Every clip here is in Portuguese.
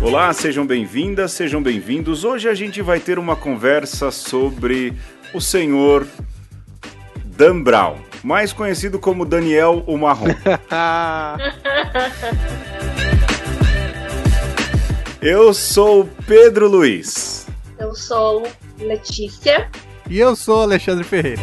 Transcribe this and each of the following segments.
Olá, sejam bem-vindas, sejam bem-vindos. Hoje a gente vai ter uma conversa sobre o senhor Dan Brown, mais conhecido como Daniel o Marrom. Eu sou Pedro Luiz. Eu sou Letícia. E eu sou Alexandre Ferreira.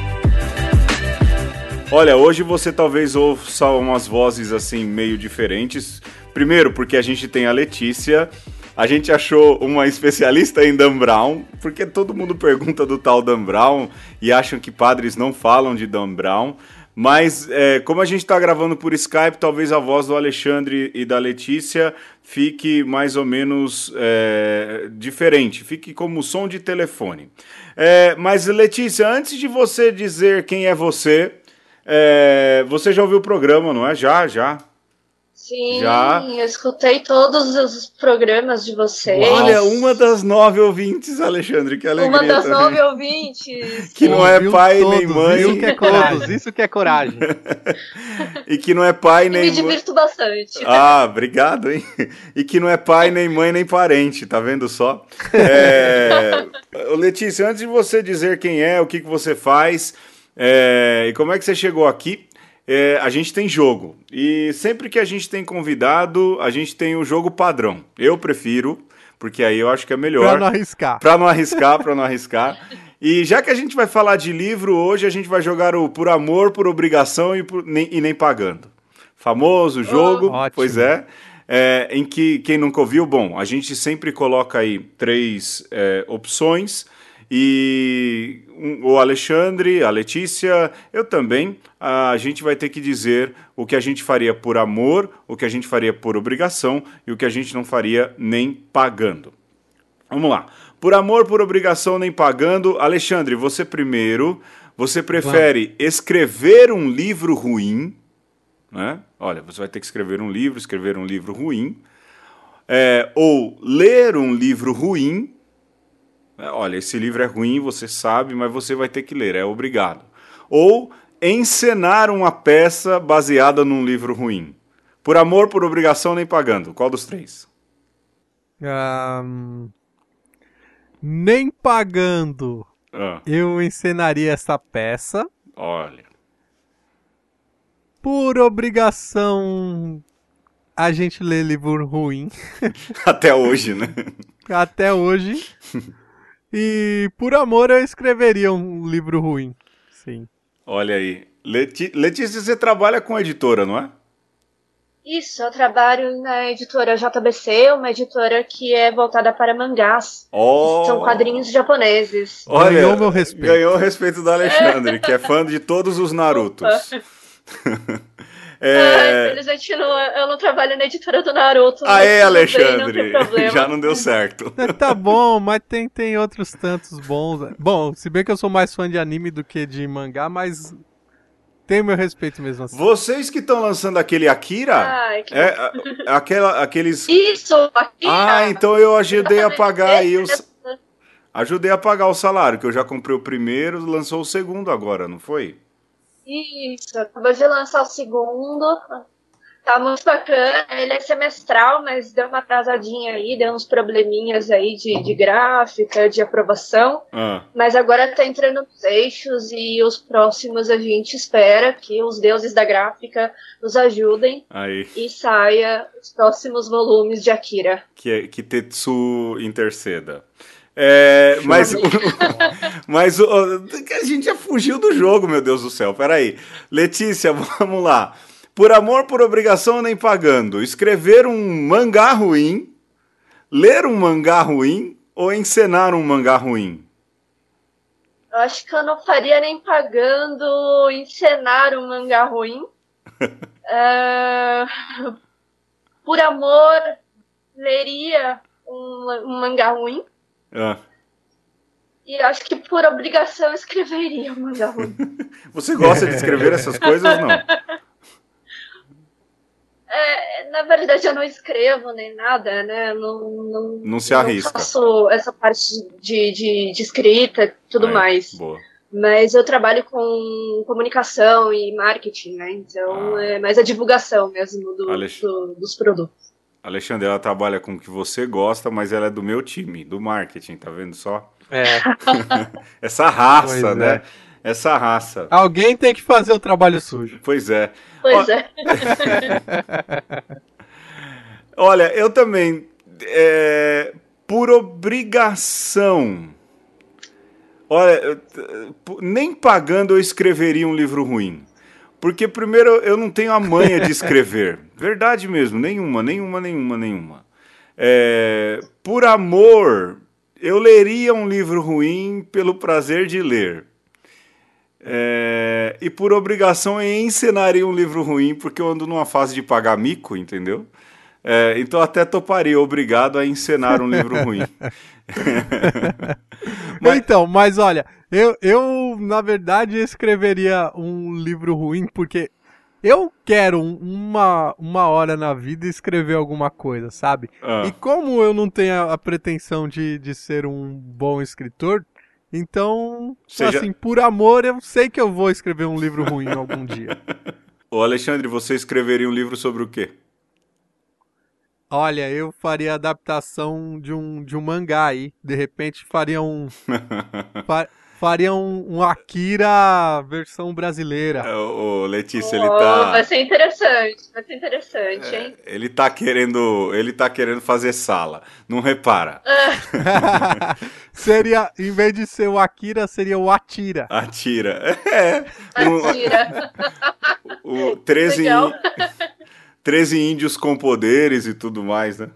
Olha, hoje você talvez ouça umas vozes assim meio diferentes. Primeiro, porque a gente tem a Letícia. A gente achou uma especialista em Dan Brown, porque todo mundo pergunta do tal Dan Brown e acham que padres não falam de Dan Brown. Mas é, como a gente está gravando por Skype, talvez a voz do Alexandre e da Letícia fique mais ou menos é, diferente, fique como som de telefone. É, mas Letícia, antes de você dizer quem é você, é, você já ouviu o programa, não é? Já, já. Sim, Já. eu escutei todos os programas de vocês. Olha, uma das nove ouvintes, Alexandre, que alegria. Uma das também. nove ouvintes. Que não é pai todos, nem mãe. Isso que é coragem. Isso que é coragem. e que não é pai nem mãe. Me divirto bastante. Ah, obrigado, hein? E que não é pai, nem mãe, nem parente, tá vendo só? É... Letícia, antes de você dizer quem é, o que, que você faz é... e como é que você chegou aqui, é, a gente tem jogo. E sempre que a gente tem convidado, a gente tem o jogo padrão. Eu prefiro, porque aí eu acho que é melhor. Pra não arriscar. Pra não arriscar, pra não arriscar. E já que a gente vai falar de livro, hoje a gente vai jogar o Por Amor, Por Obrigação e, por, nem, e Nem Pagando. Famoso jogo, oh, pois é. é. Em que, quem nunca ouviu, bom, a gente sempre coloca aí três é, opções e o Alexandre, a Letícia, eu também, a gente vai ter que dizer o que a gente faria por amor, o que a gente faria por obrigação e o que a gente não faria nem pagando. Vamos lá. Por amor, por obrigação, nem pagando. Alexandre, você primeiro. Você prefere Vamos. escrever um livro ruim? Né? Olha, você vai ter que escrever um livro, escrever um livro ruim. É, ou ler um livro ruim olha, esse livro é ruim, você sabe, mas você vai ter que ler, é obrigado. Ou encenar uma peça baseada num livro ruim. Por amor, por obrigação, nem pagando. Qual dos três? Um, nem pagando. Ah. Eu encenaria essa peça. Olha. Por obrigação, a gente lê livro ruim. Até hoje, né? Até hoje. E por amor eu escreveria um livro ruim. Sim. Olha aí. Leti Letícia, você trabalha com editora, não é? Isso, eu trabalho na editora JBC, uma editora que é voltada para mangás. Oh. São quadrinhos japoneses. Olha, ganhou meu respeito. Ganhou o respeito do Alexandre, que é fã de todos os Narutos. É... Ah, infelizmente não, eu não trabalho na editora do Naruto. Aê, Alexandre! Não Já não deu certo. É, tá bom, mas tem, tem outros tantos bons. Bom, se bem que eu sou mais fã de anime do que de mangá, mas tem meu respeito mesmo assim. Vocês que estão lançando aquele Akira? Ai, que... é, aquela, aqueles. Isso, Akira! Ah, então eu ajudei a pagar aí os. Ajudei a pagar o salário, que eu já comprei o primeiro, lançou o segundo agora, não foi? Isso, acabou de lançar o segundo. Tá muito bacana. Ele é semestral, mas deu uma atrasadinha aí, deu uns probleminhas aí de, de gráfica, de aprovação. Ah. Mas agora tá entrando nos eixos e os próximos a gente espera que os deuses da gráfica nos ajudem aí. e saia os próximos volumes de Akira. Que, que Tetsu interceda. É, mas mas a gente já fugiu do jogo, meu Deus do céu. Peraí. Letícia, vamos lá. Por amor, por obrigação, nem pagando. Escrever um mangá ruim, ler um mangá ruim ou encenar um mangá ruim? Eu acho que eu não faria nem pagando encenar um mangá ruim. uh, por amor, leria um, um mangá ruim. Ah. E acho que por obrigação escreveria uma mangá Você gosta de escrever essas coisas ou não? É, na verdade, eu não escrevo nem nada, né? Não, não, não se arrisca. Não faço essa parte de, de, de escrita e tudo Aí, mais. Boa. Mas eu trabalho com comunicação e marketing, né? Então Ah. é mais a divulgação mesmo do- Alex- do- dos produtos. Alexandre, ela trabalha com o que você gosta, mas ela é do meu time, do marketing, tá vendo só? É. Essa raça, Pois né? é. Essa raça. Alguém tem que fazer o trabalho sujo. Pois é. Pois Ó, é. Olha, eu também, é, por obrigação, olha, nem pagando eu escreveria um livro ruim. Porque, primeiro, eu não tenho a manha de escrever. Verdade mesmo, nenhuma, nenhuma, nenhuma, nenhuma. É, por amor, eu leria um livro ruim pelo prazer de ler. É, e por obrigação eu encenaria um livro ruim, porque eu ando numa fase de pagar mico, entendeu? É, então até toparia, obrigado a encenar um livro ruim. Mas- Então, mas olha, eu, eu na verdade escreveria um livro ruim porque eu quero um- uma, uma hora na vida escrever alguma coisa, sabe? Ah, E como eu não tenho a, a pretensão de, de ser um bom escritor, então, Seja- assim, por amor, eu sei que eu vou escrever um livro ruim algum dia. Ô Alexandre, você escreveria um livro sobre o quê? Olha, eu faria adaptação de um, de um mangá aí. De repente faria um. fa- faria um, um Akira versão brasileira. Ô, ô, Letícia, ele Oh, tá. Vai ser interessante, vai ser interessante, hein? Ele tá querendo. Ele tá querendo fazer sala. Não repara. seria, em vez de ser o Akira, seria o Atira. Atira. É. Um- Atira. o 13, Legal. í- 13 índios com poderes e tudo mais, né?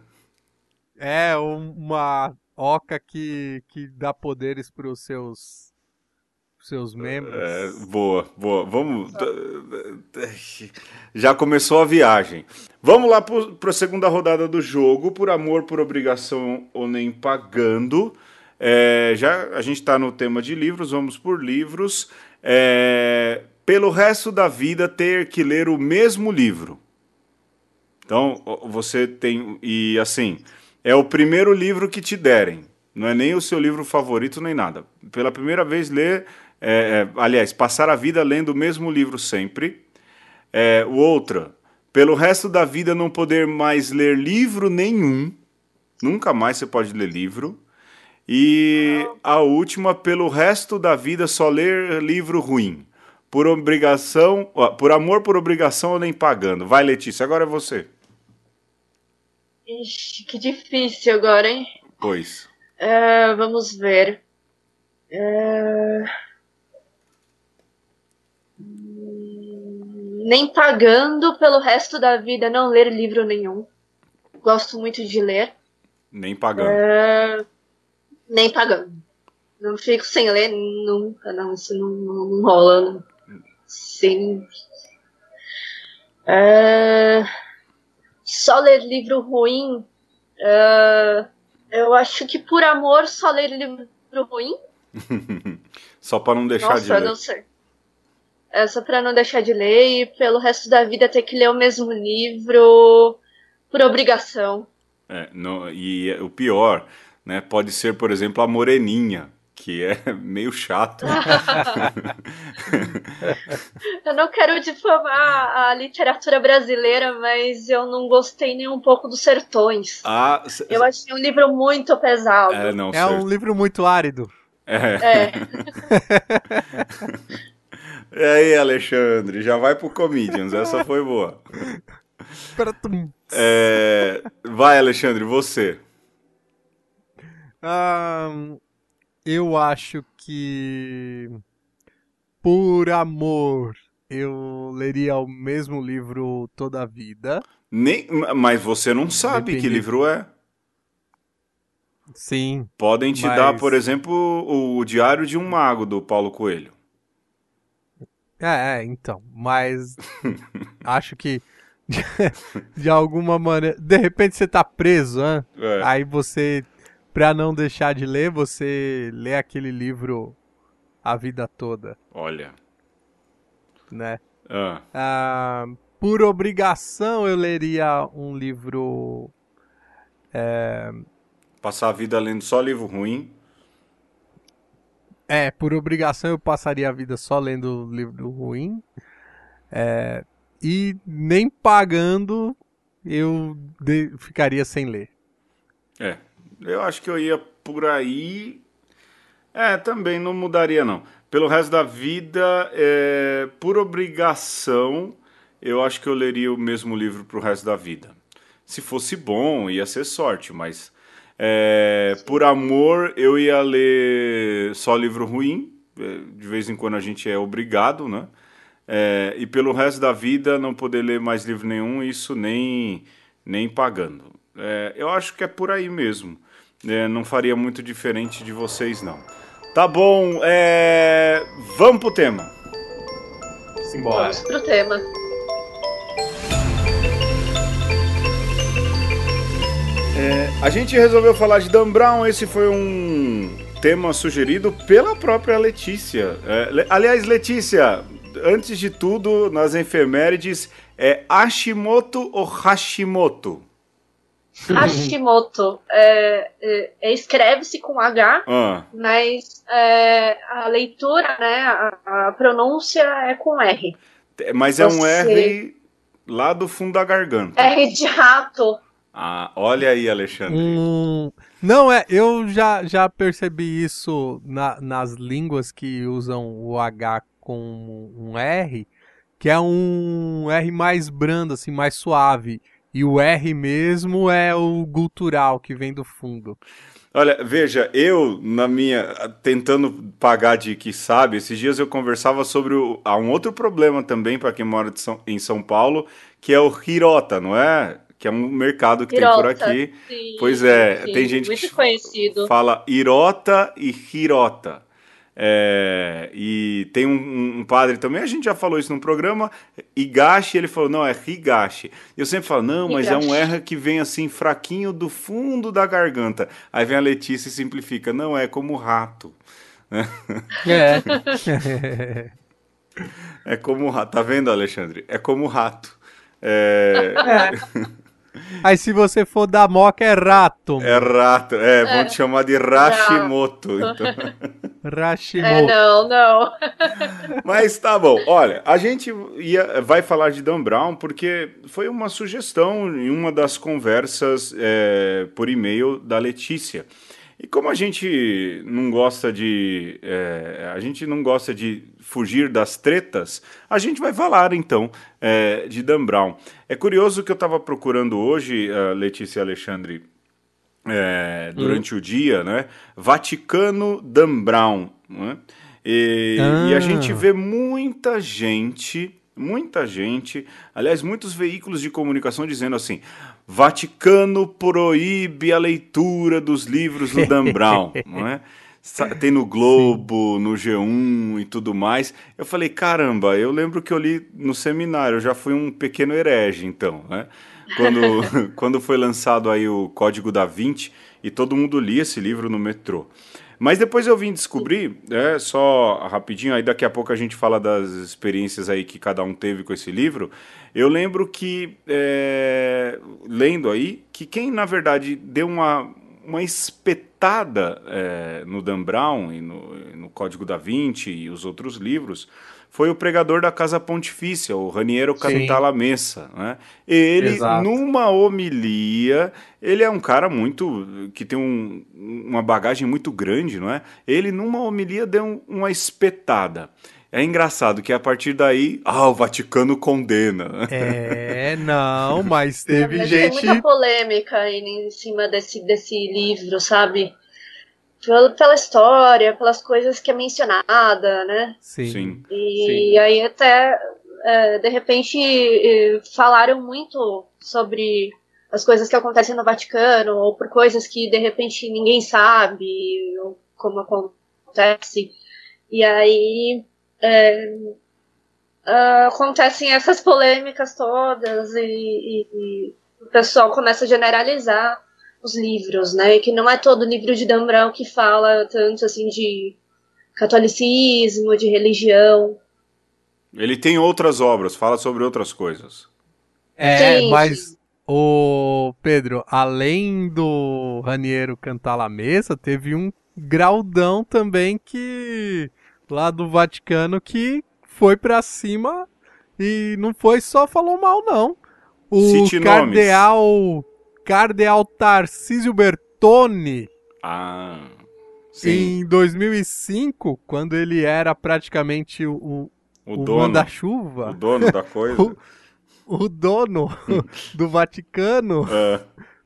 É um- uma oca que, que dá poderes para os seus, seus membros. É, boa, boa. Vamos. Já começou a viagem. Vamos lá para a segunda rodada do jogo, por amor, por obrigação ou nem pagando. É, já a gente está no tema de livros, vamos por livros. É, pelo resto da vida ter que ler o mesmo livro. Então você tem e assim é o primeiro livro que te derem. Não é nem o seu livro favorito nem nada. Pela primeira vez ler, é, é, aliás, passar a vida lendo o mesmo livro sempre. É, o outra, pelo resto da vida não poder mais ler livro nenhum. Nunca mais você pode ler livro. E a última, pelo resto da vida só ler livro ruim. Por obrigação, por amor, por obrigação ou nem pagando. Vai, Letícia, agora é você. Ixi, que difícil agora, hein? Pois. É, vamos ver. É, Nem pagando pelo resto da vida não ler livro nenhum. Gosto muito de ler. Nem pagando. É, Nem pagando. Não fico sem ler nunca, não. Isso não, não, não rola. Não. Sim. É, Só ler livro ruim. é, Eu acho que por amor só ler livro ruim. Só para não deixar de Nossa, ler. não sei. É só pra não deixar de ler e pelo resto da vida ter que ler o mesmo livro por obrigação. É, não- e o pior, né, pode ser, por exemplo, a Moreninha, que é meio chato. Eu não quero difamar a literatura brasileira, mas eu não gostei nem um pouco dos Sertões. Ah, Eu achei um livro muito pesado. é, não, É um livro muito árido. É. É. E aí, Alexandre, já vai pro Comedians, essa foi boa. É, vai, Alexandre, você. Ahn, eu acho que por amor eu leria o mesmo livro toda a vida. Nem, mas você não sabe que livro é. Sim. Podem te Mas- dar, por exemplo, o Diário de um Mago, do Paulo Coelho. É, é, então. Mas acho que de, alguma maneira. De repente você tá preso, né? É. Aí você, pra não deixar de ler, você lê aquele livro a vida toda, Olha. né? Ah, Ah, por obrigação eu leria um livro. passar a vida lendo só livro ruim. É, por obrigação eu passaria a vida só lendo livro ruim. É, e nem pagando eu de, ficaria sem ler. É, eu acho que eu ia por aí. É, também não mudaria não. Pelo resto da vida, é, por obrigação, eu acho que eu leria o mesmo livro pro resto da vida. Se fosse bom, ia ser sorte, mas é, por amor, eu ia ler só livro ruim. É, de vez em quando a gente é obrigado, né? É, e pelo resto da vida não poder ler mais livro nenhum, isso nem, nem pagando. É, eu acho que é por aí mesmo. É, não faria muito diferente de vocês, não. Tá bom, é... vamos pro tema. Simbora. Vamos pro tema. É, a gente resolveu falar de Dan Brown, esse foi um tema sugerido pela própria Letícia. É, le, aliás, Letícia, antes de tudo, nas efemérides, é Hashimoto ou Hashimoto? Hashimoto é, é, é, escreve-se com H, ah. mas é, a leitura, né, a, a, pronúncia é com R. Mas é Você... um R lá do fundo da garganta. R de rato. Ah, olha aí, Alexandre. Hum, não, é, eu já, já percebi isso na, nas línguas que usam o H com um R, que é um R mais brando, assim, mais suave. E o R mesmo é o gutural que vem do fundo. Olha, veja, eu, na minha. tentando pagar de que sabe, esses dias eu conversava sobre o, há um outro problema também para quem mora São, em São Paulo, que é o Hirota, não é? Que é um mercado que Hirota, tem por aqui. Sim, pois é, sim, tem gente que conhecido. fala Irota e Hirota. É, e tem um, um, padre também, a gente já falou isso no programa, Higashi, ele falou, não, é Higashi. Eu sempre falo, não, mas Higashi. é um R que vem assim, fraquinho do fundo da garganta. Aí vem a Letícia e simplifica, não, é como rato. É. é como rato, tá vendo, Alexandre? É como rato. É... é. Aí se você for da moca é rato. É rato, é, vão é. te chamar de Rashimoto. Então. Rashimoto. É, não, não. Mas tá bom, olha, a gente ia, vai falar de Dan Brown porque foi uma sugestão em uma das conversas é, por e-mail da Letícia. E como a gente não gosta de. É, a gente não gosta de fugir das tretas, a gente vai falar então é, de Dan Brown. É curioso que eu estava procurando hoje, uh, Letícia Alexandre, é, durante hum. o dia, né? Vaticano Dan Brown. Né? E, ah. e a gente ah. vê muita gente muita gente, aliás, muitos veículos de comunicação dizendo assim: Vaticano proíbe a leitura dos livros do Dan Brown, não é? Tem no Globo, no G1 e tudo mais. Eu falei, caramba, eu lembro que eu li no seminário, eu já fui um pequeno herege, então, né? Quando, quando foi lançado aí o Código da Vinci e todo mundo lia esse livro no metrô. Mas depois eu vim descobrir, é, só rapidinho, aí daqui a pouco a gente fala das experiências aí que cada um teve com esse livro. Eu lembro que, é, lendo aí, que quem na verdade deu uma, uma espetada é, no Dan Brown e no, no Código da Vinci e os outros livros foi o pregador da Casa Pontifícia, o Raniero Cantalamessa. Né? Ele, Exato. numa homilia, ele é um cara muito. que tem um, uma bagagem muito grande, não é? Ele, numa homilia, deu um, uma espetada. É engraçado que a partir daí, ah, o Vaticano condena. É, não, mas teve mas gente. Tem muita polêmica aí em cima desse, desse livro, sabe? pela, pela história, pelas coisas que é mencionada, né? Sim. Sim. E Sim. aí até, é, de repente, falaram muito sobre as coisas que acontecem no Vaticano, ou por coisas que de repente ninguém sabe, ou como acontece. E aí é, acontecem essas polêmicas todas e, e, e, o pessoal começa a generalizar os livros, né? Que não é todo livro de Dan Brown que fala tanto assim de catolicismo, de religião. Ele tem outras obras, fala sobre outras coisas. É, sim, mas o Pedro, além do Raniero cantar la mesa, teve um graudão também que lá do Vaticano que foi pra cima e não foi só falou mal não. O Cite cardeal cardeal Tarcísio Bertone. Ah, sim. em 2005, quando ele era praticamente o, O, o dono, manda-chuva, o dono da coisa. o dono do Vaticano, Ah,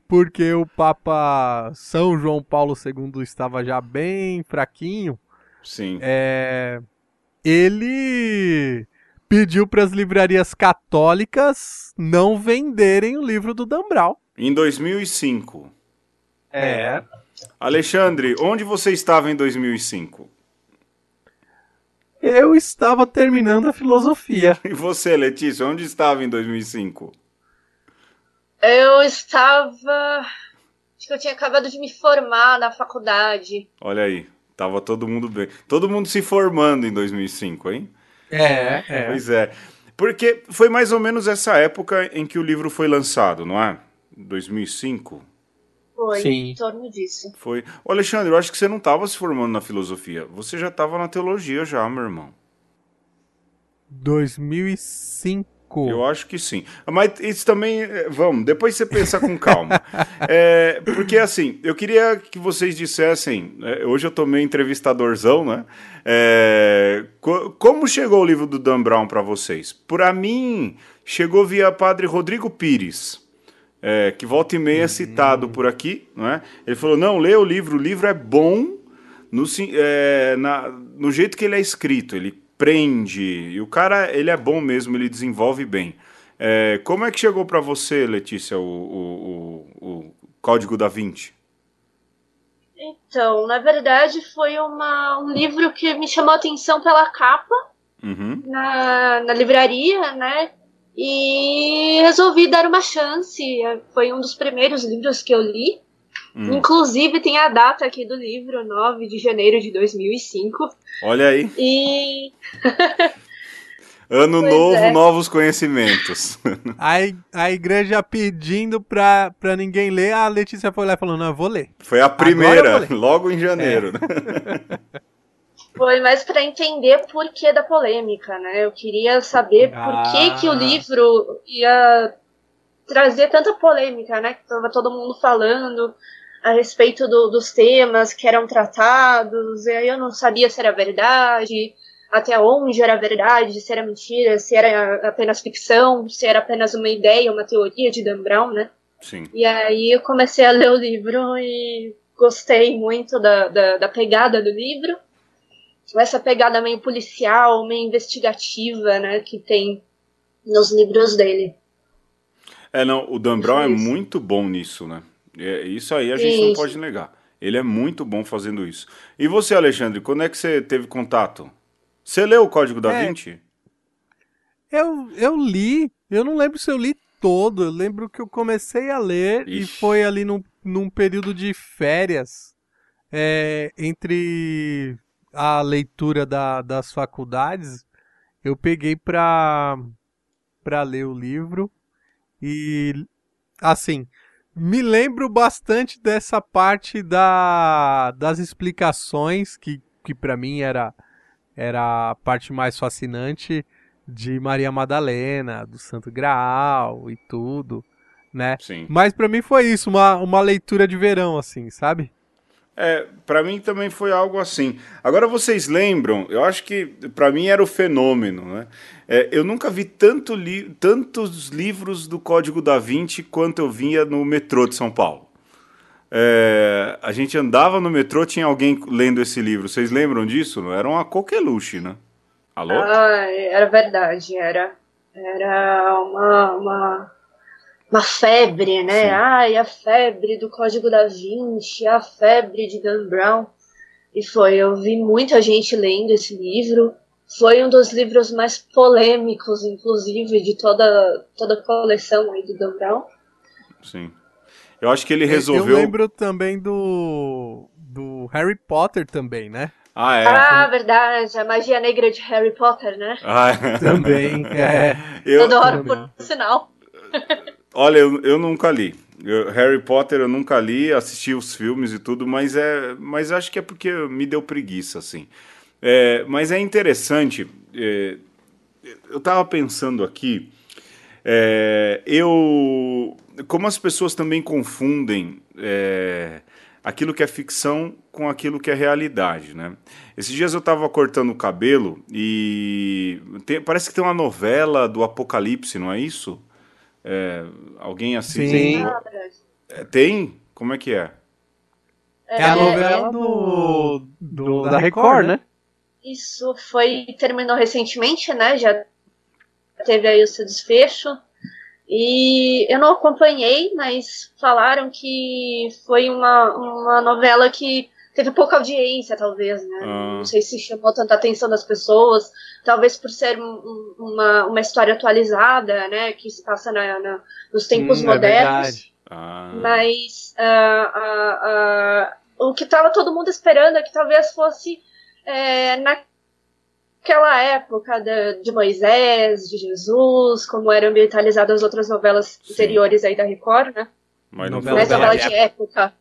porque o Papa São João Paulo II estava já bem fraquinho, sim. é, ele pediu para as livrarias católicas não venderem o livro do Dan Brown. Em 2005. É. Alexandre, onde você estava em 2005? Eu estava terminando a filosofia. E você, Letícia, onde estava em 2005? Eu estava. Acho que eu tinha acabado de me formar na faculdade. Olha aí, tava todo mundo bem. Todo mundo se formando em 2005, hein? É, é. Pois é. Porque foi mais ou menos essa época em que o livro foi lançado, não é? 2005? Foi Sim. em torno disso. Foi. Ô Alexandre, eu acho que você não estava se formando na filosofia. Você já estava na teologia já, meu irmão. 2005. Eu acho que sim. Mas isso também. eh, Vamos, depois você pensa com calma. É, porque assim, eu queria que vocês dissessem. eh, Hoje eu tô meio entrevistadorzão, né? É, co- como chegou o livro do Dan Brown para vocês? Para mim, chegou via Padre Rodrigo Pires. é, que volta e meia é citado por aqui, não é? Ele falou: não, lê o livro, o livro é bom no, é, na- no jeito que ele é escrito, ele prende, e o cara, ele é bom mesmo, ele desenvolve bem. É, como é que chegou para você, Letícia, o, o, o, o Código da Vinci? Então, na verdade, foi uma, um livro que me chamou a atenção pela capa Uhum, na, na livraria, né? E resolvi dar uma chance. Foi um dos primeiros livros que eu li. Hum. Inclusive, tem a data aqui do livro, 9 de janeiro de 2005. Olha aí, E ano Pois novo, é. novos conhecimentos. A, a igreja pedindo pra, pra ninguém ler, a Letícia foi lá e falou: Não, eu vou ler. Foi a primeira, logo em janeiro. né? foi mais para entender por que da polêmica, né? Eu queria saber por que, que o Ah. livro ia trazer tanta polêmica, né? Que tava todo mundo falando a respeito do- dos temas que eram tratados, e aí eu não sabia se era verdade, até onde era verdade, se era mentira, se era apenas ficção, se era apenas uma ideia, uma teoria de Dan Brown, né? Sim. E aí eu comecei a ler o livro e gostei muito da, da, da pegada do livro. Essa pegada meio policial, meio investigativa, né, que tem nos livros dele. É, não, o Dan Brown é Isso. muito bom nisso, né? É, isso aí a gente não pode negar. Ele é muito bom fazendo isso. E você, Alexandre, quando é que você teve contato? Você leu o Código da É. Vinci? Eu, eu li, eu não lembro se eu li todo, eu lembro que eu comecei a ler e Ixi. foi ali num, num período de férias, é, entre a leitura da- das faculdades, eu peguei pra, pra ler o livro e, assim, me lembro bastante dessa parte da, das explicações, que, que para mim era, era a parte mais fascinante, de Maria Madalena, do Santo Graal e tudo, né? Sim. Mas pra mim foi isso, uma, uma leitura de verão, assim, sabe? É, para mim também foi algo assim. Agora vocês lembram? Eu acho que para mim era o fenômeno, né? É, eu nunca vi tanto li tantos livros do Código da Vinci quanto eu via no metrô de São Paulo. É, a gente andava no metrô, tinha alguém lendo esse livro. Vocês lembram disso? Não? Era uma coqueluche, né? Alô? Ah, era verdade, era, era uma, uma, uma febre, né? Sim. Ai, a febre do Código da Vinci, a febre de Dan Brown. E foi, eu vi muita gente lendo esse livro. Foi um dos livros mais polêmicos, inclusive, de toda, toda a coleção aí do Dan Brown. Sim. Eu acho que ele resolveu. Eu lembro também do, do Harry Potter também, né? Ah, é. Ah, verdade, a magia negra de Harry Potter, né? Ah, é. Também, é. Eu, Adoro, também. por sinal. Olha, eu, eu nunca li. Eu, Harry Potter eu nunca li, assisti os filmes e tudo, mas é, mas acho que é porque me deu preguiça, assim. É, mas é interessante. É, eu estava pensando aqui, é, eu, como as pessoas também confundem é, aquilo que é ficção com aquilo que é realidade, né? Esses dias eu estava cortando o cabelo e tem, parece que tem uma novela do Apocalipse, não é isso? É, alguém assistiu? Sim. É, tem? Como é que é? É a novela do, do, da Record, né? Isso foi terminou recentemente, né? Já teve aí o seu desfecho. E eu não acompanhei, mas falaram que foi uma, uma novela que teve pouca audiência, talvez, né? Ah. Não sei se chamou tanta atenção das pessoas, talvez por ser um, uma, uma história atualizada, né? Que se passa na, na nos tempos hum, é modernos. É ah. Mas uh, uh, uh, o que estava todo mundo esperando é que talvez fosse é, na aquela época de, de, Moisés, de Jesus, como eram ambientalizadas as outras novelas Sim. anteriores aí da Record, né? Mas novela, novela de época.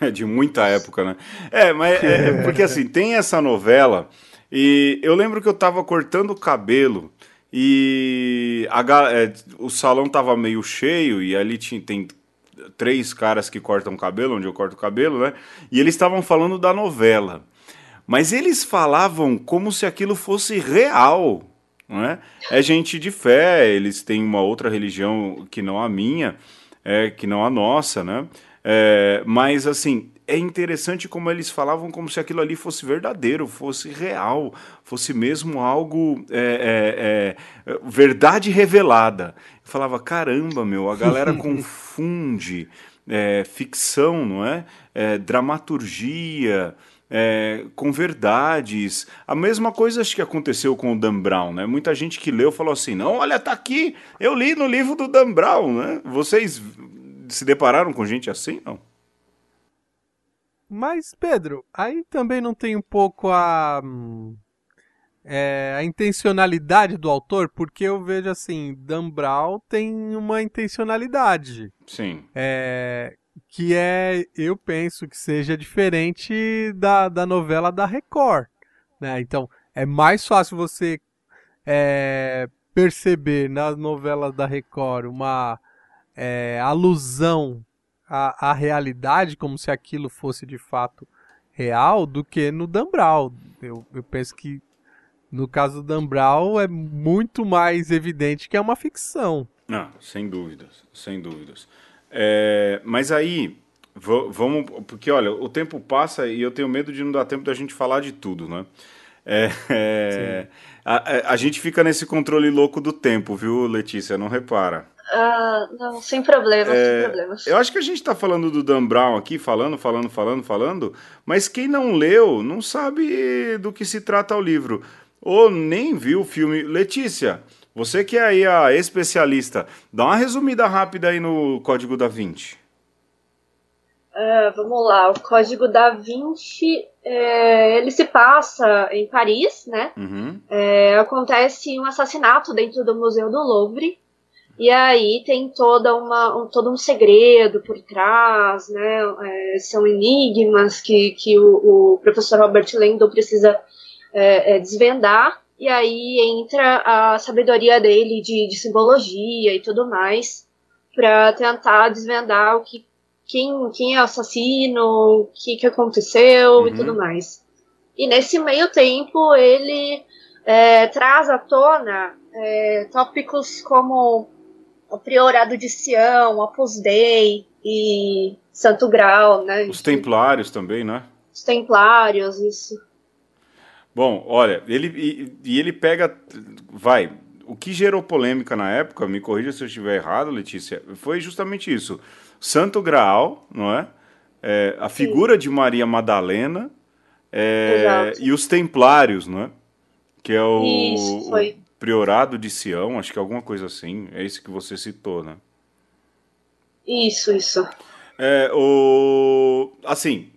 É de muita época, né? É, mas é, é, porque assim, tem essa novela e eu lembro que eu tava cortando o cabelo e a, é, o salão tava meio cheio e ali tinha, tem três caras que cortam cabelo, onde eu corto o cabelo, né? E eles estavam falando da novela. Mas eles falavam como se aquilo fosse real. Não é? é gente de fé, eles têm uma outra religião que não a minha, é, que não a nossa, né? É, mas assim, é interessante como eles falavam como se aquilo ali fosse verdadeiro, fosse real, fosse mesmo algo é, é, é verdade revelada. Eu falava, caramba, meu, a galera confunde é, ficção, não é? é dramaturgia é, com verdades. A mesma coisa acho que aconteceu com o Dan Brown, né? Muita gente que leu falou assim: não, olha, tá aqui, eu li no livro do Dan Brown, né? Vocês se depararam com gente assim, não? Mas, Pedro, aí também não tem um pouco a. É, a intencionalidade do autor, porque eu vejo assim, Dan Brown tem uma intencionalidade. Sim. É, que é, eu penso que seja diferente da, da novela da Record. Né? Então, é mais fácil você é, perceber na novela da Record uma é, alusão à, à realidade, como se aquilo fosse de fato real, do que no Dan Brown. Eu, eu penso que no caso do Dan Brown é muito mais evidente que é uma ficção. Ah, sem dúvidas, sem dúvidas. É, mas aí, vamos. Porque, olha, o tempo passa e eu tenho medo de não dar tempo da gente falar de tudo, né? É, é, a, a, gente fica nesse controle louco do tempo, viu, Letícia? Não repara. Ah, não, sem problemas, é, sem problemas. Eu acho que a gente está falando do Dan Brown aqui, falando, falando, falando, falando, mas quem não leu não sabe do que se trata o livro. Ou nem viu o filme. Letícia, você que é aí a especialista, dá uma resumida rápida aí no Código da Vinci. Uh, vamos lá, o Código da Vinci, é, ele se passa em Paris, né? Uhum. É, acontece um assassinato dentro do Museu do Louvre, e aí tem toda uma, um, todo um segredo por trás, né? É, são enigmas que, que o, o professor Robert Landon precisa é, é, desvendar. E aí entra a sabedoria dele de, de simbologia e tudo mais para tentar desvendar o que quem, quem é o assassino, o que, que aconteceu uhum. e tudo mais. E nesse meio tempo ele é, traz à tona é, tópicos como o Priorado de Sião, Opus Dei e Santo Grau, né? Os Templários também, né? Os Templários, isso. Bom, olha, ele e, e, ele pega, vai, o que gerou polêmica na época, me corrija se eu estiver errado, Letícia, foi justamente isso. Santo Graal, não é? é a figura Sim. de Maria Madalena é, e os Templários, não é? Que é o, isso, o, Priorado de Sião, acho que é alguma coisa assim. É isso que você citou, né? Isso, isso. É, o, assim,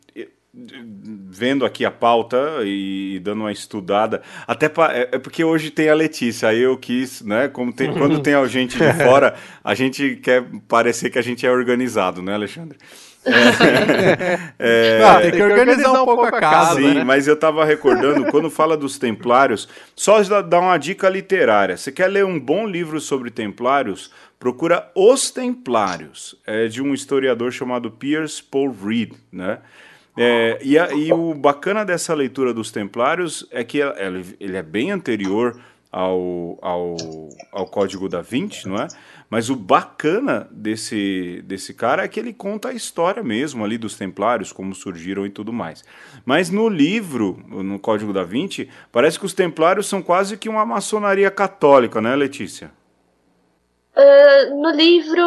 vendo aqui a pauta e dando uma estudada, até pra, é, é, porque hoje tem a Letícia, aí eu quis, né? Como tem, quando tem a gente de fora, a gente quer parecer que a gente é organizado, né, Alexandre? É, é, Não, tem que organizar um pouco a casa. Sim, né? mas eu estava recordando, quando fala dos templários, só dar uma dica literária. Você quer ler um bom livro sobre templários? Procura Os Templários, é de um historiador chamado Pierce Paul Reed, né? É, e, a, e, o bacana dessa leitura dos Templários é que ele, ele é bem anterior ao, ao, ao Código da Vinci, não é? Mas o bacana desse, desse cara é que ele conta a história mesmo ali dos Templários, como surgiram e tudo mais. Mas no livro, no Código da Vinci, parece que os Templários são quase que uma maçonaria católica, né, Letícia? Uh, no livro,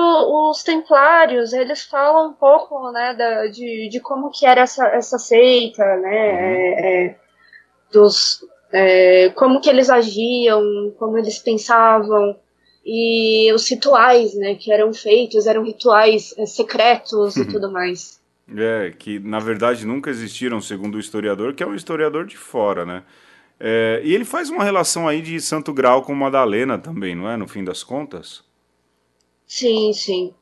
os Templários, eles falam um pouco, né, da, de, de como que era essa, essa seita, né, uhum. é, é, dos, é, como que eles agiam, como eles pensavam, e os rituais, né, que eram feitos, eram rituais é, secretos uhum. e tudo mais. É, que na verdade nunca existiram, segundo o historiador, que é um historiador de fora, né. É, e ele faz uma relação aí de Santo Grau com Madalena também, não é, no fim das contas? Sim, sim.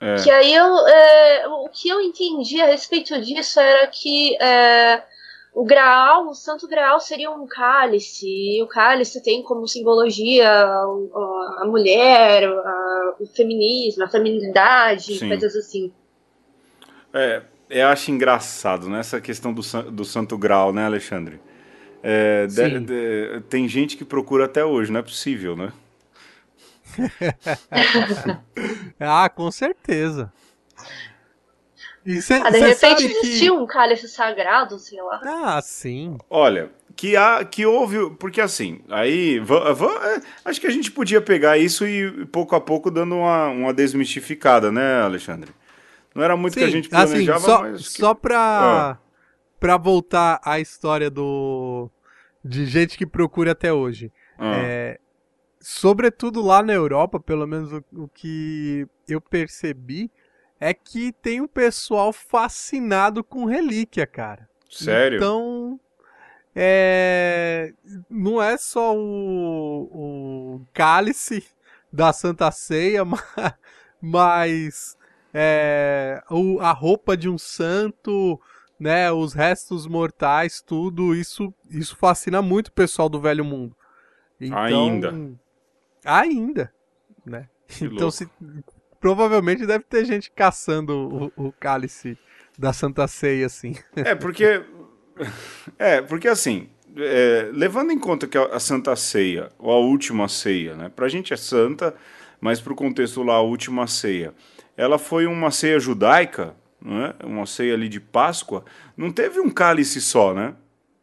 É. Que aí eu, é, o que eu entendi a respeito disso era que é, o Graal, o Santo Graal seria um cálice, e o cálice tem como simbologia a, a mulher, a, o feminismo, a feminilidade, Sim. coisas assim. É, eu acho engraçado, né, essa questão do, do Santo Graal, né, Alexandre? É, de, de, tem gente que procura até hoje, não é possível, né? ah, com certeza. E cê, ah, de repente existiu que... um cálice sagrado, sei lá. Ah, sim. Olha, que há, que houve, porque assim, aí, é, acho que a gente podia pegar isso e pouco a pouco dando uma, uma desmistificada, né, Alexandre? Não era muito sim, que a gente assim, planejava, assim, só, mas... Que... Só pra, ah. pra voltar à história do... de gente que procura até hoje. Ah. É, sobretudo lá na Europa, pelo menos o, o, que eu percebi, é que tem um pessoal fascinado com relíquia, cara. Sério? Então, é, não é só o, o cálice da Santa Ceia, mas é, o, a roupa de um santo, né, os restos mortais, tudo isso, isso fascina muito o pessoal do Velho Mundo. Então, Ainda. Ainda, né? Que então, se, provavelmente deve ter gente caçando o, o cálice da Santa Ceia, assim. É, porque. É, porque assim, é, levando em conta que a Santa Ceia, ou a última ceia, né? Pra gente é santa, mas pro contexto lá, a última ceia, ela foi uma ceia judaica, né? uma ceia ali de Páscoa, não teve um cálice só, né?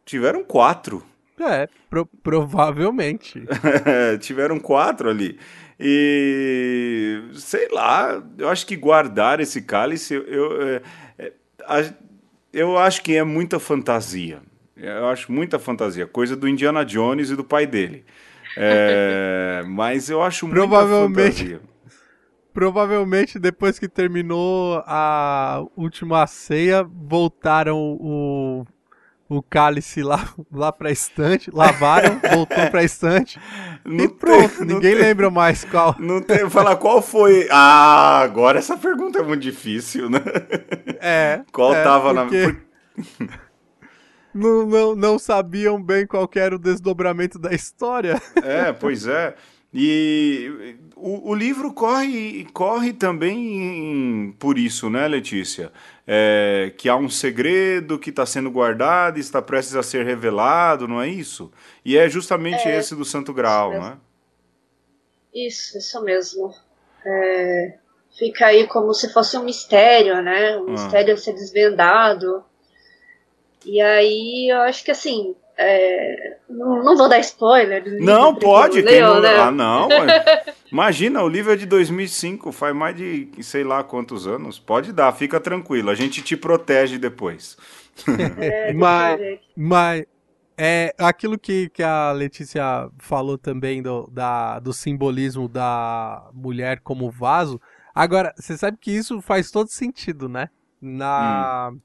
Tiveram quatro. É, pro, provavelmente. Tiveram quatro ali. E sei lá, eu acho que guardar esse cálice, eu, eu, é, eu acho que é muita fantasia. Eu acho muita fantasia, coisa do Indiana Jones e do pai dele. É, mas eu acho fantasia. Provavelmente depois que terminou a última ceia, voltaram o o cálice lá, lá pra estante, lavaram, voltou pra estante não e pronto, tem, ninguém tem, lembra mais qual. Não tem, falar qual foi. Ah, agora essa pergunta é muito difícil, né? É. Qual é, tava na. não, não, não sabiam bem qual era o desdobramento da história. É, pois é. E o, o livro corre, corre também por isso, né, Letícia? É, que há um segredo que está sendo guardado e está prestes a ser revelado, não é isso? E é justamente é, esse do Santo Grau, não é? Isso, isso mesmo. É, fica aí como se fosse um mistério, né? Um ah. mistério a ser desvendado. E aí eu acho que assim, é, não, não, vou dar spoiler. Não, pode. Leu, não, né? Ah, não. imagina, o livro é de 2005, faz mais de sei lá quantos anos. Pode dar, fica tranquilo. A gente te protege depois. É, mas, mas é aquilo que, que a Letícia falou também do, da, do simbolismo da mulher como vaso. Agora, você sabe que isso faz todo sentido, né? Na. Hum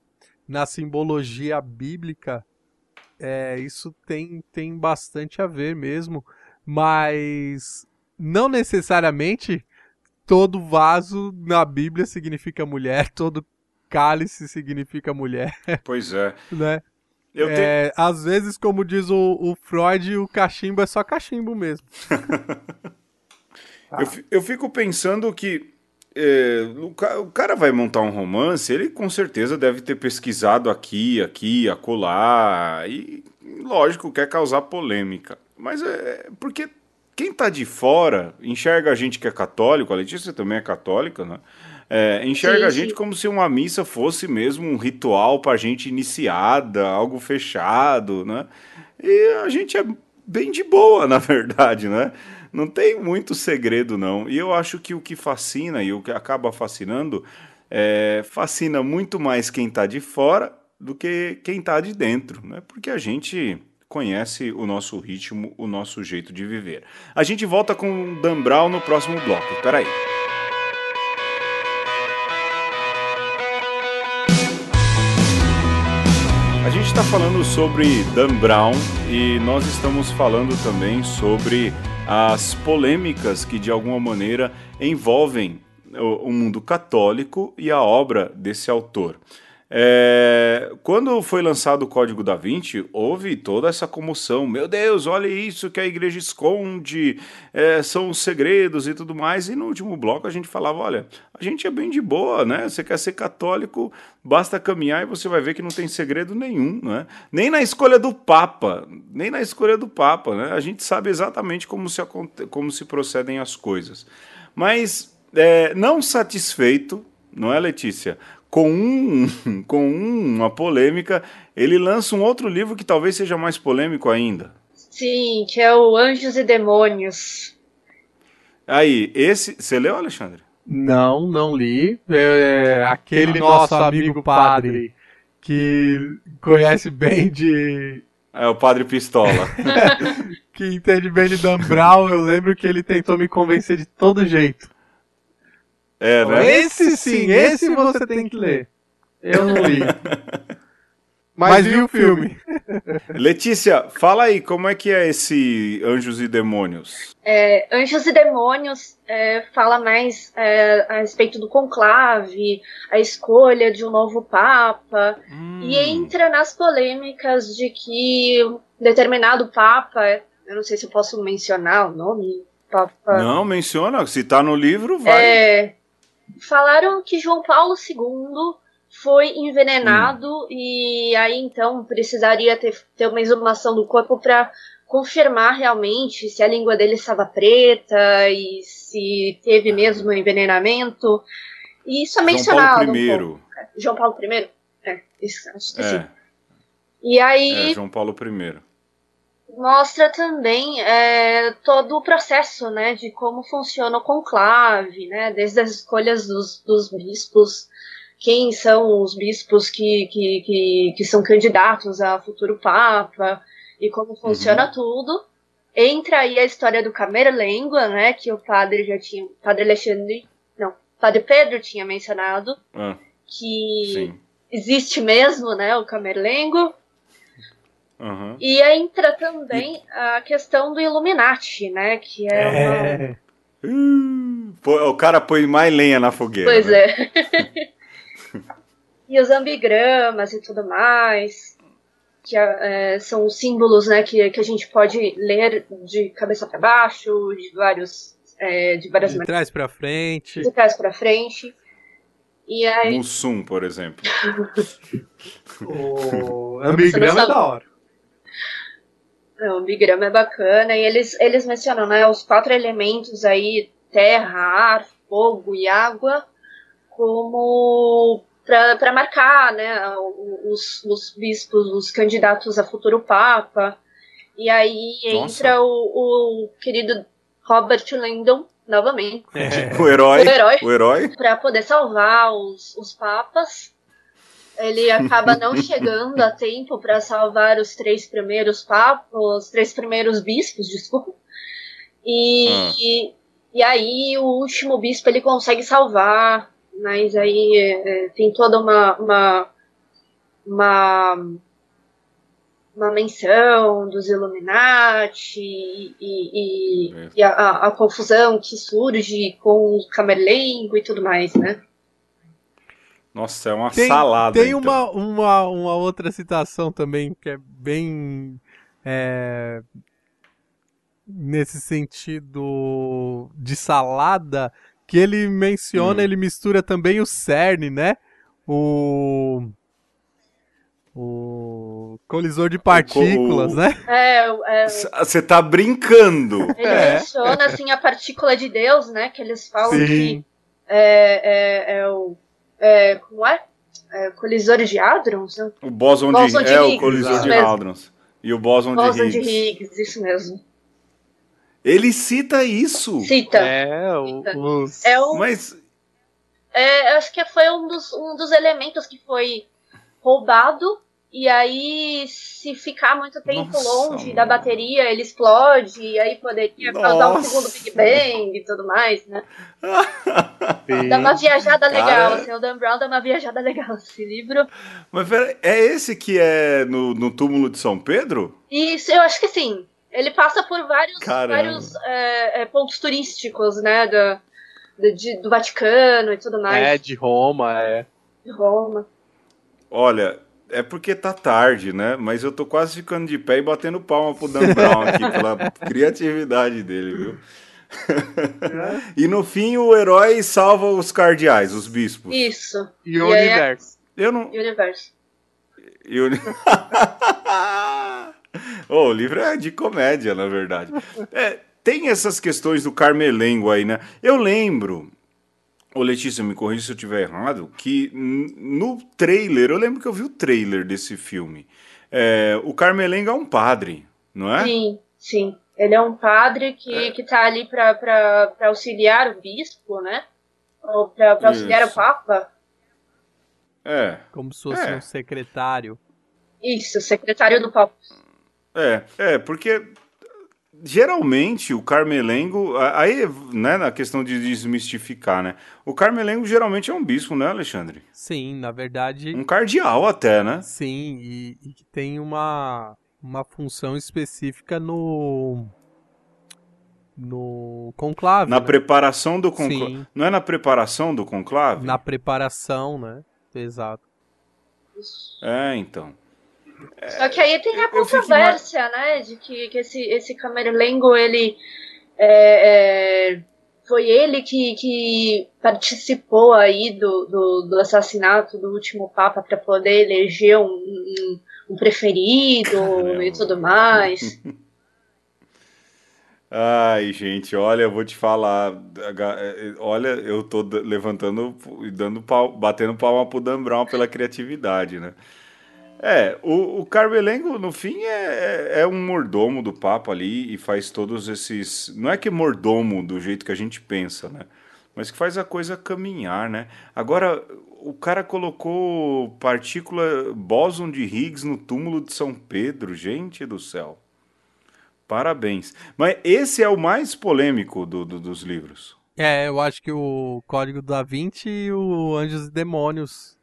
na simbologia bíblica, é, isso tem, tem bastante a ver mesmo, mas não necessariamente todo vaso na Bíblia significa mulher, todo cálice significa mulher. Pois é. né? Eu é, Às vezes, como diz o, o, Freud, o cachimbo é só cachimbo mesmo. eu, eu fico pensando que é, o, cara vai montar um romance, ele com certeza deve ter pesquisado aqui, aqui, acolá, e lógico, quer causar polêmica. Mas é porque quem tá de fora enxerga a gente que é católico, a Letícia também é católica, né? É, enxerga sim, a gente sim. como se uma missa fosse mesmo um ritual para gente iniciada, algo fechado, né? E a gente é bem de boa, na verdade, né? Não tem muito segredo, não. E eu acho que o que fascina e o que acaba fascinando é, fascina muito mais quem está de fora do que quem está de dentro, né? Porque a gente conhece o nosso ritmo, o nosso jeito de viver. A gente volta com Dan Brown no próximo bloco. Espera aí. A gente está falando sobre Dan Brown e nós estamos falando também sobre as polêmicas que de alguma maneira envolvem o, mundo católico e a obra desse autor. É, quando foi lançado o Código da Vinci, houve toda essa comoção. Meu Deus, olha isso que a igreja esconde, é, são os segredos e tudo mais. E no último bloco a gente falava: olha, a gente é bem de boa, né? Você quer ser católico, basta caminhar e você vai ver que não tem segredo nenhum, né? Nem na escolha do Papa, nem na escolha do Papa, né? A gente sabe exatamente como se, como se procedem as coisas. Mas é, não satisfeito, não é, Letícia? Com, um, com uma polêmica, ele lança um outro livro que talvez seja mais polêmico ainda. Sim, que é o Anjos e Demônios. Aí, esse. Você leu, Alexandre? Não, não li. É, aquele nosso amigo padre que conhece bem de. É o padre Pistola. que entende bem de Dan Brown, eu lembro que ele tentou me convencer de todo jeito. É, né? Esse sim, esse você tem que ler. Eu não li. Mas, Mas vi o filme. Letícia, fala aí, como é que é esse Anjos e Demônios? É, Anjos e Demônios é, fala mais é, a respeito do conclave, a escolha de um novo Papa, hum. e entra nas polêmicas de que determinado Papa, eu não sei se eu posso mencionar o nome, Papa. Não, menciona, se tá no livro, vai. É, falaram que João Paulo II foi envenenado hum. e aí então precisaria ter, ter uma exumação do corpo para confirmar realmente se a língua dele estava preta e se teve mesmo envenenamento. E isso é mencionado. João Paulo I. Um João Paulo I? É, isso, acho que é. sim. E aí. É, João Paulo I mostra também é, todo o processo né, de como funciona o conclave, né, desde as escolhas dos, dos bispos, quem são os bispos que, que, que, que, são candidatos a futuro papa e como funciona uhum. tudo. Entra aí a história do Camerlengua, né, que o padre já tinha, padre Alexandre, não, padre Pedro tinha mencionado, ah, que sim. existe mesmo, né, o Camerlengo, Uhum. E entra também a questão do Illuminati, né? Que é, é. Uma... o cara põe mais lenha na fogueira. Pois né? é. e os ambigramas e tudo mais. Que é, são os símbolos né, que, que a gente pode ler de cabeça para baixo, de vários. É, de várias de trás para frente. De trás para frente. E aí... Mussum, por exemplo. o ambigrama é da hora. O bigrama é bacana e eles, eles mencionam né, os quatro elementos aí, terra, ar, fogo e água, como para marcar né, os, os bispos, os candidatos a futuro papa. E aí Nossa. entra o, o querido Robert Landon, novamente. É. O herói. O herói. O herói. Para poder salvar os, os papas ele acaba não chegando a tempo para salvar os três primeiros papos, os três primeiros bispos, desculpa. E, ah. e, e, aí o último bispo ele consegue salvar, mas aí é, tem toda uma, uma, uma uma menção dos Illuminati e, e, É. e a, a- a confusão que surge com o Camerlengo e tudo mais, né? Nossa, é uma Tem, salada. tem então. uma, uma, uma outra citação também que é bem. é, nesse sentido de salada, que ele menciona, Hum. ele mistura também o CERN, né? O. O colisor de partículas, o- né? É, é, Você tá brincando. ele É. menciona assim a partícula de Deus, né? Que eles falam Sim. que é, é, é o é, como é? É, colisores de hadrons, né? O Bóson de, de é o Higgs, colisor de hadrons. E o Bóson de de Higgs. Higgs, isso mesmo. Ele cita isso. Cita. É, o, os- É um, Mas É, acho que foi um dos, um dos elementos que foi roubado. E aí, se ficar muito tempo Nossa, longe mano. da bateria, ele explode. E aí poderia causar um Nossa. segundo Big Bang e tudo mais, né? Dá uma viajada Cara. legal, assim. O Dan Brown dá uma viajada legal esse livro. Mas pera, é esse que é no, no túmulo de São Pedro? E isso, eu acho que sim. Ele passa por vários, Caramba. vários é, é, pontos turísticos, né? Do, do, de- do Vaticano e tudo mais. É, de Roma, é. De Roma. Olha, é porque tá tarde, né? Mas eu tô quase ficando de pé e batendo palma pro Dan Brown aqui, pela criatividade dele, viu? e no fim o herói salva os cardeais, os bispos. Isso. E o E aí- universo. Eu não. Universo. E o... Ô, o livro é de comédia, na verdade. É, tem essas questões do Carmelengo aí, né? Eu lembro, ô Letícia, me corrija se eu estiver errado, que no trailer, eu lembro que eu vi o trailer desse filme. É, o Carmelengo é um padre, não é? Sim, sim. Ele é um padre que, que tá ali pra auxiliar o bispo, né? Ou pra, pra auxiliar Isso. o papa. É. É, Como se fosse É. um secretário. Isso, secretário do papa. é, é, porque geralmente o Carmelengo, aí, né, na questão de desmistificar, né? O Carmelengo geralmente é um bispo, né, Alexandre? Sim, na verdade, Um cardeal até, né? sim, e, e que tem uma, uma função específica no no conclave, Na né? preparação do conclave. Sim. Não é na preparação do conclave? na preparação, né? Exato. É, então. Só que aí tem a fico controvérsia, né? De que, que esse, esse Camerlengo, ele. é, é, foi ele que, que participou aí do, do, do assassinato do último Papa para poder eleger um, um, um preferido Caramba. e tudo mais. Ai, gente, olha, eu vou te falar. H- eh, Olha, eu tô levantando e dando pau, batendo palma pro Dan Brown pela criatividade, né? É, o, o Carmelengo, no fim, é, é, é um mordomo do Papa ali e faz todos esses. Não é que mordomo do jeito que a gente pensa, né? Mas que faz a coisa caminhar, né? Agora, o cara colocou partícula bóson de Higgs no túmulo de São Pedro, gente do céu. Parabéns. Mas esse é o mais polêmico do- do- dos livros. É, eu acho que o Código da Vinci e o Anjos e Demônios.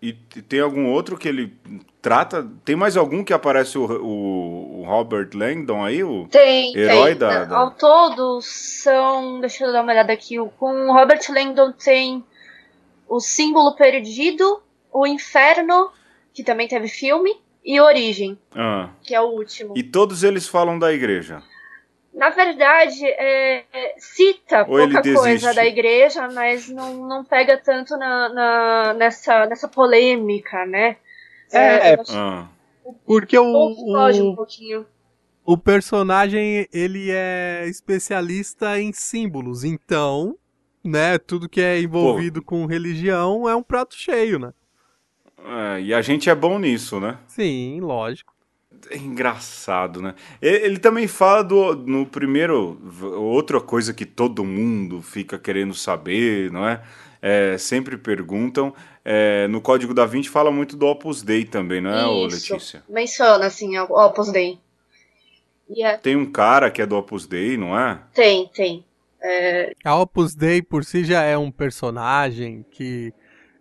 E tem algum outro que ele trata? Tem mais algum que aparece o, o- o Robert Langdon aí? O... Tem, Herói tem. da- da- Ao todo são. Deixa eu dar uma olhada aqui. Com o Robert Langdon tem o Símbolo Perdido, o Inferno, que também teve filme, e Origem, Ah, que é o último. e todos eles falam da igreja. Na verdade, é, é, cita Ou pouca coisa da igreja, mas não, não pega tanto na, na- nessa, nessa polêmica, né? É, acho que Ah, Porque o, foge um o, pouquinho. o personagem, ele é especialista em símbolos. Então, né, tudo que é envolvido com religião é um prato cheio, né? é, e a gente é bom nisso, né? Sim, lógico. É engraçado, né? Ele, também fala do no primeiro outra coisa que todo mundo fica querendo saber, não é? É, sempre perguntam. é, no Código da Vinci fala muito do Opus Dei também, não é, Isso. Letícia? Menciona, assim, o Opus Dei. E é- Tem um cara que é do Opus Dei, não é? tem, tem. A Opus Dei por si já é um personagem que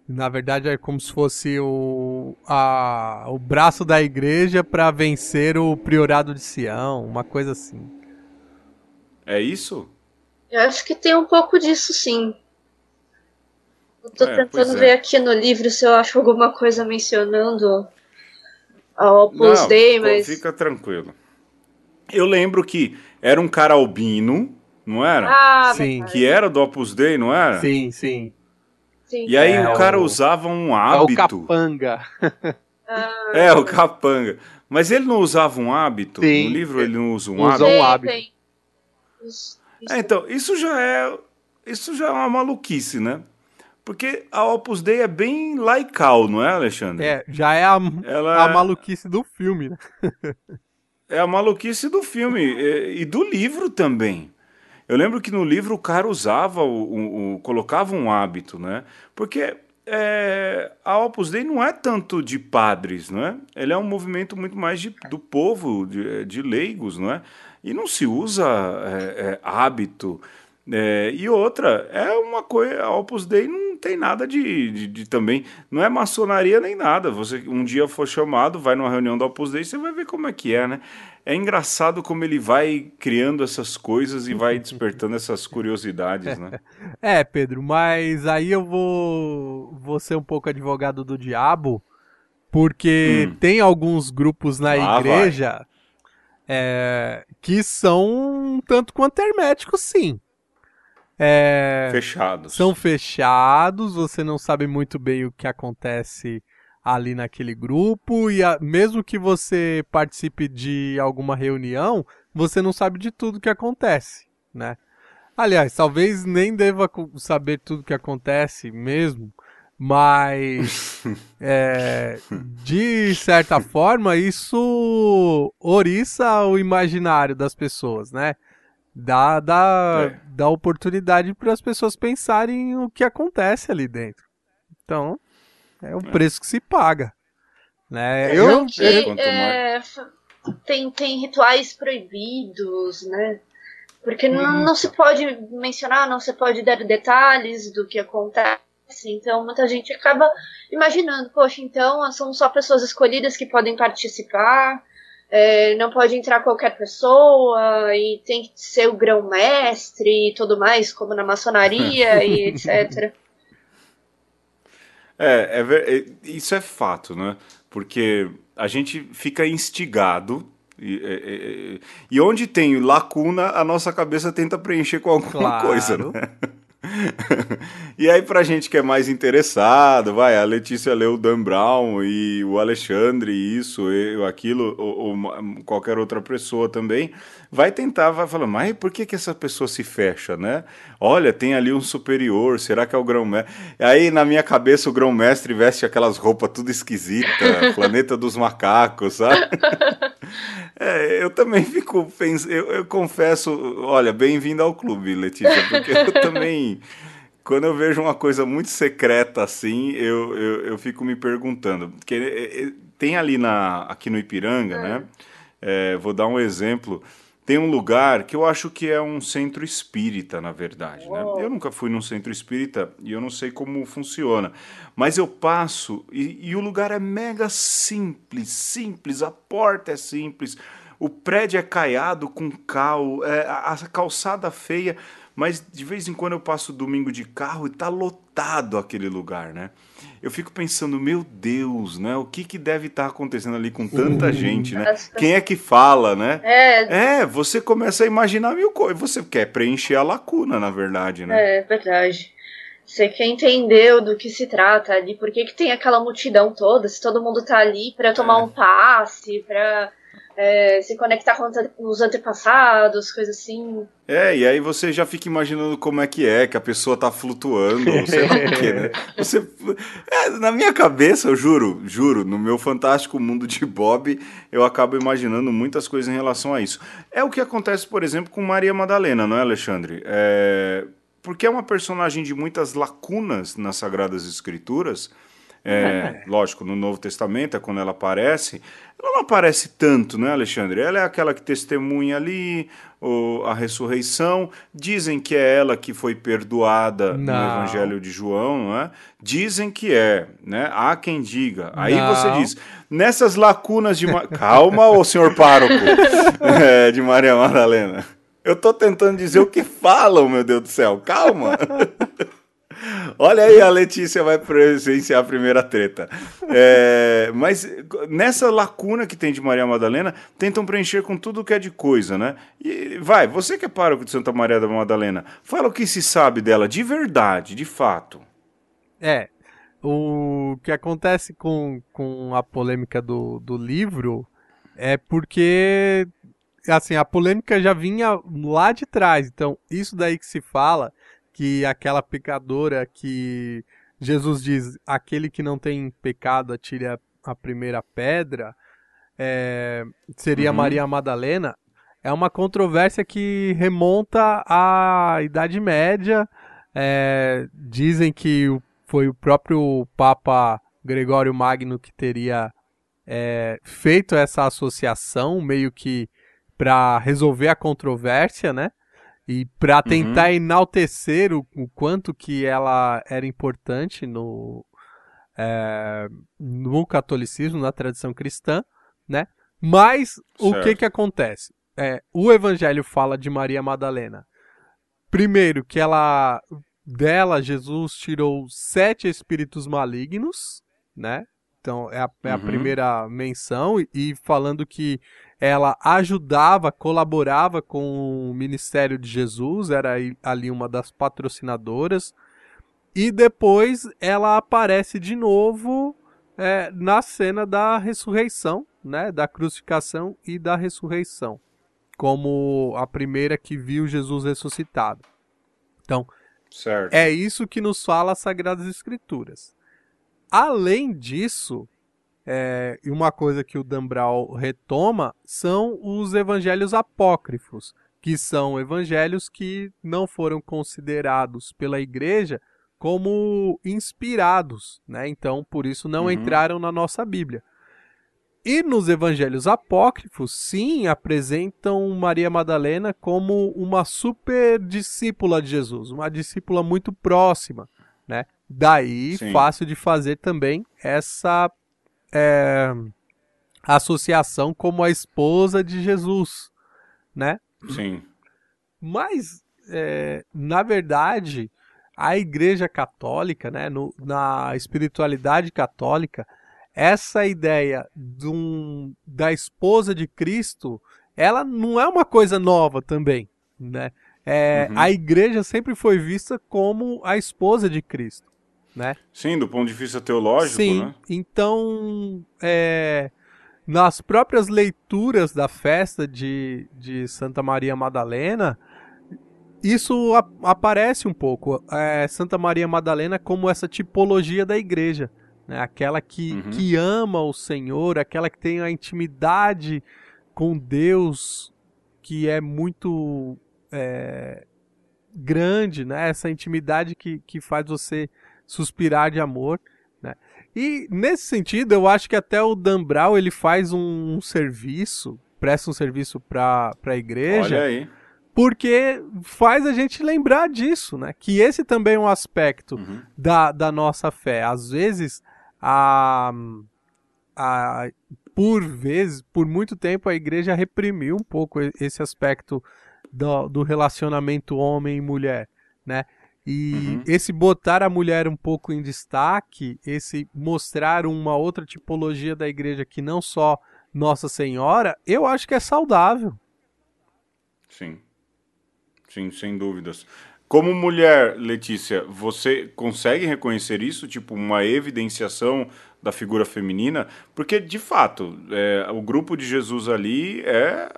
Na verdade é como se fosse o, a, o braço da igreja para vencer o priorado de Sião, uma coisa assim. É isso? Eu acho que tem um pouco disso sim. Eu tô é, tentando é. ver aqui no livro se eu acho alguma coisa mencionando a Opus Não, Dei, mas. Fica tranquilo. Eu lembro que era um cara albino, não era? Ah, sim. Que era do Opus Dei, não era? Sim, sim. Sim. E aí É, o cara o- usava um É o hábito. capanga. Ah, É, o capanga. Mas ele não usava um hábito? Sim. No livro ele não usa um Usa hábito? um tem, hábito. tem. Isso- isso É, então, isso já é. Isso já é uma maluquice, né? Porque a Opus Dei é bem laical, não é, Alexandre? É, já é a, Ela a maluquice do filme, né? é a maluquice do filme e, e do livro também. Eu lembro que no livro o cara usava, o, o- o- colocava um hábito, né? Porque é, a Opus Dei não é tanto de padres, não é? Ele é um movimento muito mais de, do povo, de, de leigos, não é? E não se usa é, é, hábito. É, e outra, é uma coisa, a Opus Dei não tem nada de, de, de também, não é maçonaria nem nada. Você um dia for chamado, vai numa reunião da Opus Dei, você vai ver como é que é, né? É engraçado como ele vai criando essas coisas e vai despertando essas curiosidades, né? É, Pedro, mas aí eu vou, vou ser um pouco advogado do diabo, porque Hum. tem alguns grupos na Lá igreja é, que são um tanto quanto herméticos, sim. É, Fechados. são fechados, você não sabe muito bem o que acontece ali naquele grupo, e a- mesmo que você participe de alguma reunião, você não sabe de tudo que acontece, né? Aliás, talvez nem deva saber tudo que acontece mesmo, mas é, de certa forma isso oriça o imaginário das pessoas, né? Dá, dá, É. dá oportunidade para as pessoas pensarem o que acontece ali dentro. Então, é o preço que se paga. Né? É, Eu, eu- é, tem, tem rituais proibidos, né? Porque não, não se pode mencionar, não se pode dar detalhes do que acontece. Então, muita gente acaba imaginando, poxa, então são só pessoas escolhidas que podem participar, é, não pode entrar qualquer pessoa, e tem que ser o grão-mestre e tudo mais, como na maçonaria e etc. É, é ver- é- isso é fato, né? Porque a gente fica instigado. E, é, é, é, e onde tem lacuna, a nossa cabeça tenta preencher com alguma Claro. coisa, né? e aí, pra gente que é mais interessado, vai, a Letícia leu o Dan Brown e o Alexandre, isso, eu, aquilo, ou, ou qualquer outra pessoa também, vai tentar, vai falar, mas por que, que essa pessoa se fecha, né? Olha, tem ali um superior, será que é o grão-mestre? Aí, na minha cabeça, o grão-mestre veste aquelas roupas tudo esquisita, planeta dos macacos, sabe? É, eu também fico pensando, eu, eu confesso, olha, bem-vindo ao clube, Letícia, porque eu também, quando eu vejo uma coisa muito secreta assim, eu, eu, eu fico me perguntando, porque é, é, tem ali na, aqui no Ipiranga, né, é, vou dar um exemplo, tem um lugar que eu acho que é um centro espírita, na verdade, né? Eu nunca fui num centro espírita e eu não sei como funciona. Mas eu passo e, e o lugar é mega simples, simples, a porta é simples, o prédio é caiado com cal, é, a, a calçada feia, mas de vez em quando eu passo domingo de carro e tá lotado aquele lugar, né? Eu fico pensando, meu Deus, né? O que, que deve estar acontecendo ali com tanta gente, né? Quem é que fala, né? É, É, você começa a imaginar mil coisas. Você quer preencher a lacuna, na verdade, né? É verdade. Você quer entender do que se trata ali, por que, que tem aquela multidão toda, se todo mundo tá ali pra tomar É. um passe, pra é, se conectar com os antepassados, coisas assim. É, e aí você já fica imaginando como é que é, que a pessoa tá flutuando, ou sei lá o quê, né? Você, é, na minha cabeça, eu juro, juro, no meu fantástico mundo de Bob, eu acabo imaginando muitas coisas em relação a isso. É o que acontece, por exemplo, com Maria Madalena, não é, Alexandre? É, porque é uma personagem de muitas lacunas nas Sagradas Escrituras. É, lógico, no Novo Testamento é quando ela aparece. Ela não aparece tanto, né, Alexandre? Ela é aquela que testemunha ali, o, a ressurreição. Dizem que é ela que foi perdoada Não. no Evangelho de João, não é? Dizem que é, né? Há quem diga. Aí Não. você diz, nessas lacunas de. Ma- Calma, ô senhor pároco é, de Maria Madalena. Eu tô tentando dizer o que falam, meu Deus do céu. Calma. Olha aí, a Letícia vai presenciar a primeira treta. É, mas nessa lacuna que tem de Maria Madalena, tentam preencher com tudo que é de coisa, né? E vai, você que é pároco de Santa Maria da Madalena, fala o que se sabe dela de verdade, de fato. É, o que acontece com, com a polêmica do, do livro é porque, assim, a polêmica já vinha lá de trás. Então, isso daí que se fala, que aquela pecadora que Jesus diz, aquele que não tem pecado atire a, a primeira pedra, é, seria Uhum. Maria Madalena, é uma controvérsia que remonta à Idade Média. É, dizem que foi o próprio Papa Gregório Magno que teria é, feito essa associação, meio que para resolver a controvérsia, né? E para tentar enaltecer o, o quanto que ela era importante no, é, no catolicismo, na tradição cristã, né? Mas o Certo. que que acontece? É, o Evangelho fala de Maria Madalena. Primeiro que ela dela Jesus tirou sete espíritos malignos, né? Então é a, é a Uhum. primeira menção e, e falando que ela ajudava, colaborava com o ministério de Jesus, era ali uma das patrocinadoras. E depois ela aparece de novo é, na cena da ressurreição, né? Da crucificação e da ressurreição, como a primeira que viu Jesus ressuscitado. Então, Certo. é isso que nos fala as Sagradas Escrituras. Além disso, é, e uma coisa que o Dan Brown retoma são os evangelhos apócrifos, que são evangelhos que não foram considerados pela igreja como inspirados, né? Então, por isso não Uhum. entraram na nossa Bíblia. E nos evangelhos apócrifos, sim, apresentam Maria Madalena como uma super discípula de Jesus, uma discípula muito próxima, né? Daí, Sim. fácil de fazer também essa é, associação como a esposa de Jesus, né? Sim. Mas, é, na verdade, a Igreja Católica, né, no- na espiritualidade católica, essa ideia de um- da esposa de Cristo, ela não é uma coisa nova também, né? É, Uhum. A Igreja sempre foi vista como a esposa de Cristo, né? Sim, do ponto de vista teológico, Sim, né? então é, nas próprias leituras da festa de, de Santa Maria Madalena, isso a- aparece um pouco. É, Santa Maria Madalena como essa tipologia da igreja. Né? Aquela que, Uhum. que ama o Senhor, aquela que tem a intimidade com Deus que é muito é, grande, né? essa intimidade que, que faz você suspirar de amor. Né? E nesse sentido, eu acho que até o Dan Brown ele faz um, um serviço, presta um serviço para a igreja, Olha aí. porque faz a gente lembrar disso, né? Que esse também é um aspecto Uhum. da, da nossa fé. Às vezes, a, a, por vezes, por muito tempo, a igreja reprimiu um pouco esse aspecto do, do relacionamento homem e mulher, né? E Uhum. esse botar a mulher um pouco em destaque, esse mostrar uma outra tipologia da igreja que não só Nossa Senhora, eu acho que é saudável. Sim. Sim, sem dúvidas. Como mulher, Letícia, você consegue reconhecer isso, tipo uma evidenciação da figura feminina? Porque, de fato, é, o grupo de Jesus ali é,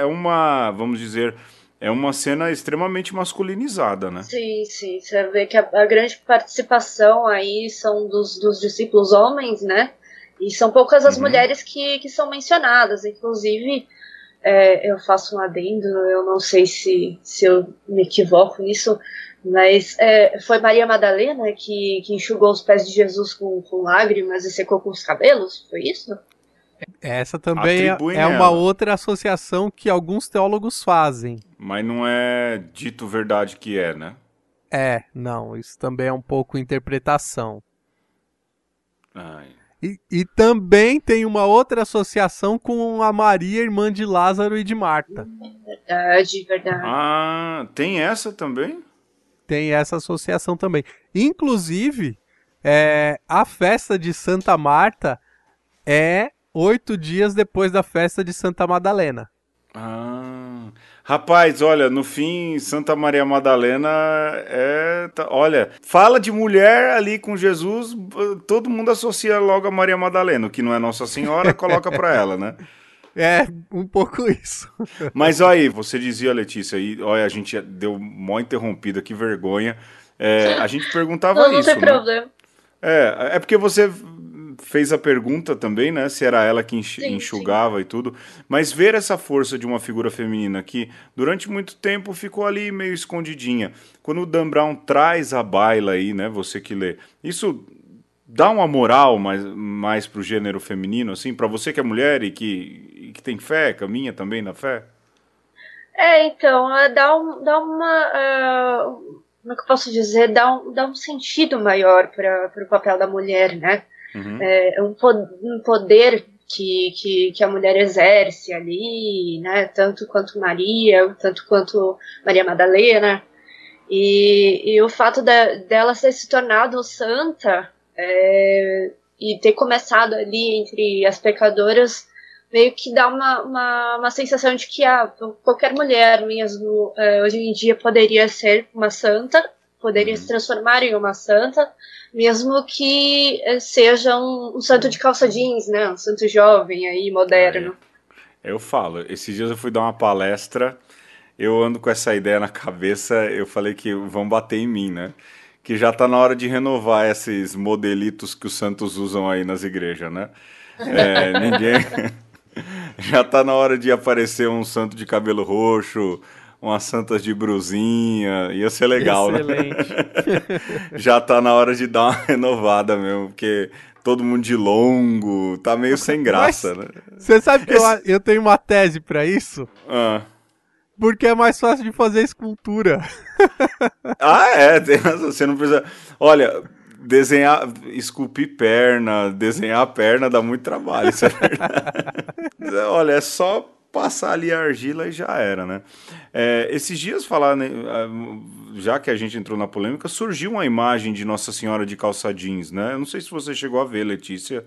é uma, vamos dizer, é uma cena extremamente masculinizada, né? Sim, sim. Você vê que a, a grande participação aí são dos, dos discípulos homens, né? E são poucas as Uhum. mulheres que, que são mencionadas. Inclusive, é, eu faço um adendo, eu não sei se, se eu me equivoco nisso, mas é, foi Maria Madalena que, que enxugou os pés de Jesus com, com lágrimas e secou com os cabelos? Foi isso? Essa também é, é uma outra associação que alguns teólogos fazem. Mas não é dito verdade que é, né? É, não. Isso também é um pouco interpretação. Ai. E, e também tem uma outra associação com a Maria, irmã de Lázaro e de Marta. Verdade, verdade. Ah, tem essa também? Tem essa associação também. Inclusive, é, a festa de Santa Marta é oito dias depois da festa de Santa Madalena. Ah, rapaz, olha, no fim, Santa Maria Madalena é. Olha, fala de mulher ali com Jesus, todo mundo associa logo a Maria Madalena, o que não é Nossa Senhora, coloca para ela, né? É, um pouco isso. Mas olha aí, você dizia, Letícia, aí, olha, a gente deu mó interrompida, que vergonha. É, a gente perguntava não, não isso. Não tem né? problema. É, é porque você fez a pergunta também, né? Se era ela que enxugava sim. e tudo. Mas ver essa força de uma figura feminina que durante muito tempo ficou ali meio escondidinha. Quando o Dan Brown traz a baila aí, né? Você que lê, isso dá uma moral mais, mais pro gênero feminino, assim, para você que é mulher e que, e que tem fé, caminha também na fé? É, então, é, dá, um, dá uma. Uh, como é que eu posso dizer? Dá um, dá um sentido maior para o papel da mulher, né? Uhum. É um, um poder que, que, que, a mulher exerce ali, né? Tanto quanto Maria, tanto quanto Maria Madalena. E, e o fato de, dela ter se tornado santa é, e ter começado ali entre as pecadoras meio que dá uma, uma, uma sensação de que ah, qualquer mulher mesmo é, hoje em dia poderia ser uma santa, poderia uhum. se transformar em uma santa, mesmo que eh, seja um, um, santo de calça jeans, né? Um santo jovem aí, moderno. É. Eu falo, esses dias eu fui dar uma palestra, eu ando com essa ideia na cabeça, eu falei que vão bater em mim, né? Que já tá na hora de renovar esses modelitos que os santos usam aí nas igrejas, né? É, ninguém. já tá na hora de aparecer um santo de cabelo roxo, umas santas de brusinha, ia ser legal, né? Excelente. né? Já tá na hora de dar uma renovada mesmo, porque todo mundo de longo, tá meio sem graça, Mas, né? Você sabe que Esse... eu, eu tenho uma tese para isso? Ah. Porque é mais fácil de fazer escultura. ah, é, você não precisa. Olha, desenhar, esculpir perna, desenhar a perna dá muito trabalho, isso é verdade. Olha, é só passar ali a argila e já era, né? É, esses dias falar, né, já que a gente entrou na polêmica, surgiu uma imagem de Nossa Senhora de calça jeans, né? Eu não sei se você chegou a ver, Letícia.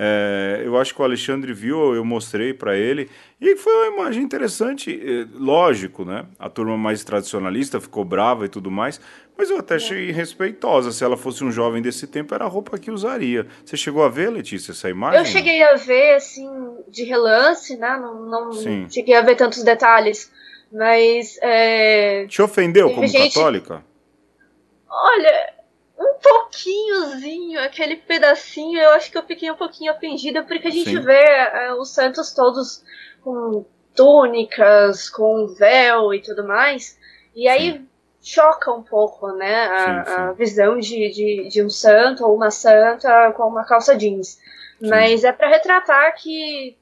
É, eu acho que o Alexandre viu, eu mostrei para ele, e foi uma imagem interessante, é, lógico, né? A turma mais tradicionalista ficou brava e tudo mais, mas eu até achei respeitosa. Se ela fosse um jovem desse tempo, era a roupa que usaria. Você chegou a ver, Letícia, essa imagem? Eu cheguei a ver, assim, de relance, né? Não, não cheguei a ver tantos detalhes, mas. É... Te ofendeu como gente... católica? Olha, um pouquinhozinho, aquele pedacinho, eu acho que eu fiquei um pouquinho ofendida, porque a gente Sim. vê é, os santos todos com túnicas, com véu e tudo mais, e aí sim. choca um pouco, né, a, sim, sim. a visão de, de, de, um santo ou uma santa com uma calça jeans. Mas é para retratar que,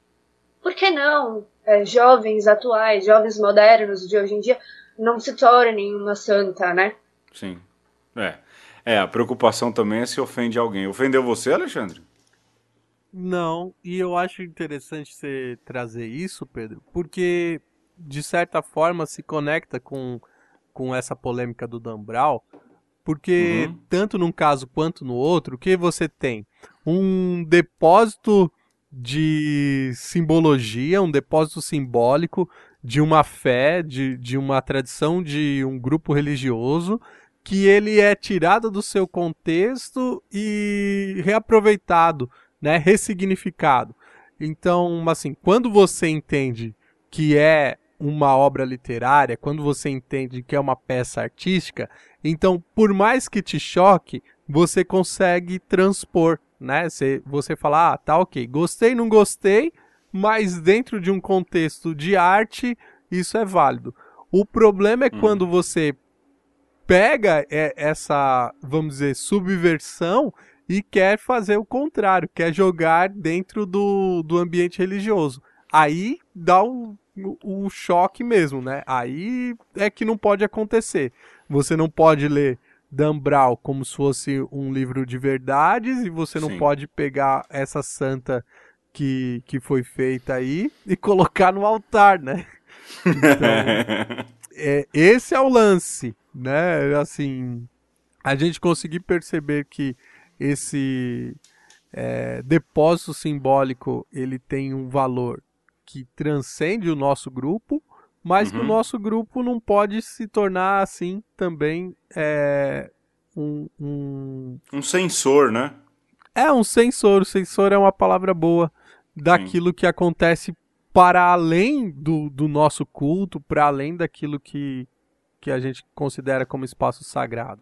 por que não, é, jovens atuais, jovens modernos de hoje em dia, não se tornem uma santa, né? Sim, é. É, a preocupação também é se ofende alguém. Ofendeu você, Alexandre? Não, e eu acho interessante você trazer isso, Pedro, porque de certa forma se conecta com, com essa polêmica do Dan Brown, porque uhum. tanto num caso quanto no outro, o que você tem? Um depósito de simbologia, um depósito simbólico de uma fé, de, de uma tradição de um grupo religioso que ele é tirado do seu contexto e reaproveitado, né, ressignificado. Então, assim, quando você entende que é uma obra literária, quando você entende que é uma peça artística, então, por mais que te choque, você consegue transpor, né? Você, você fala, ah, tá ok, gostei, não gostei, mas dentro de um contexto de arte, isso é válido. O problema é hum. quando você pega essa, vamos dizer, subversão e quer fazer o contrário, quer jogar dentro do, do ambiente religioso. Aí dá o, o, choque mesmo, né? Aí é que não pode acontecer. Você não pode ler Dan Brown como se fosse um livro de verdades e você não Sim. pode pegar essa santa que, que foi feita aí e colocar no altar, né? Então, é, esse é o lance, né? Assim, a gente conseguir perceber que esse é, depósito simbólico ele tem um valor que transcende o nosso grupo, mas uhum. que o uhum. nosso grupo não pode se tornar assim também é, um, um... um sensor, né? É um sensor. O sensor é uma palavra boa daquilo Sim. que acontece para além do, do nosso culto, para além daquilo que, que a gente considera como espaço sagrado.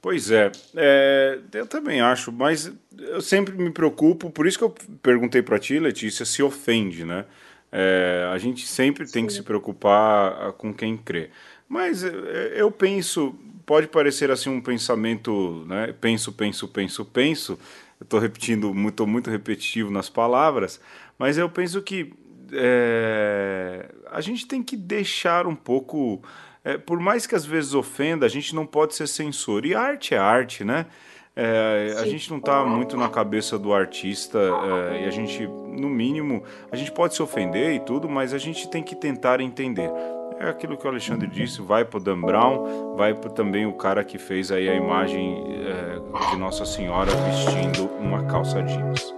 Pois é, é, eu também acho, mas eu sempre me preocupo, por isso que eu perguntei para ti, Letícia, se ofende, né? É, a gente sempre Sim. tem que se preocupar ah, com quem crê. Mas é, eu penso, pode parecer assim um pensamento, né? Penso, penso, penso, penso. Eu estou repetindo, muito, muito repetitivo nas palavras, mas eu penso que é, a gente tem que deixar um pouco é, por mais que às vezes ofenda, a gente não pode ser censor. E arte é arte, né? É, a gente não está muito na cabeça do artista é, e a gente, no mínimo, a gente pode se ofender e tudo, mas a gente tem que tentar entender. É aquilo que o Alexandre disse, vai para o Dan Brown, vai para também o cara que fez aí a imagem é, de Nossa Senhora vestindo uma calça jeans.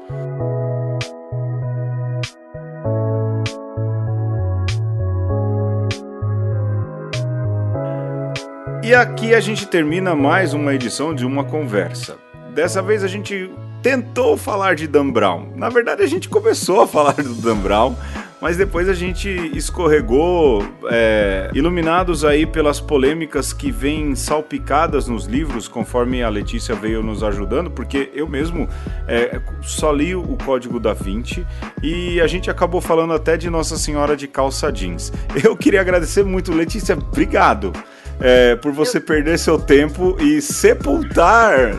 E aqui a gente termina mais uma edição de uma conversa. Dessa vez a gente tentou falar de Dan Brown. Na verdade a gente começou a falar do Dan Brown, mas depois a gente escorregou, é, iluminados aí pelas polêmicas que vêm salpicadas nos livros, conforme a Letícia veio nos ajudando, porque eu mesmo é, só li o Código da Vinci e a gente acabou falando até de Nossa Senhora de Calça Jeans. Eu queria agradecer muito, Letícia, obrigado é, por você perder seu tempo e sepultar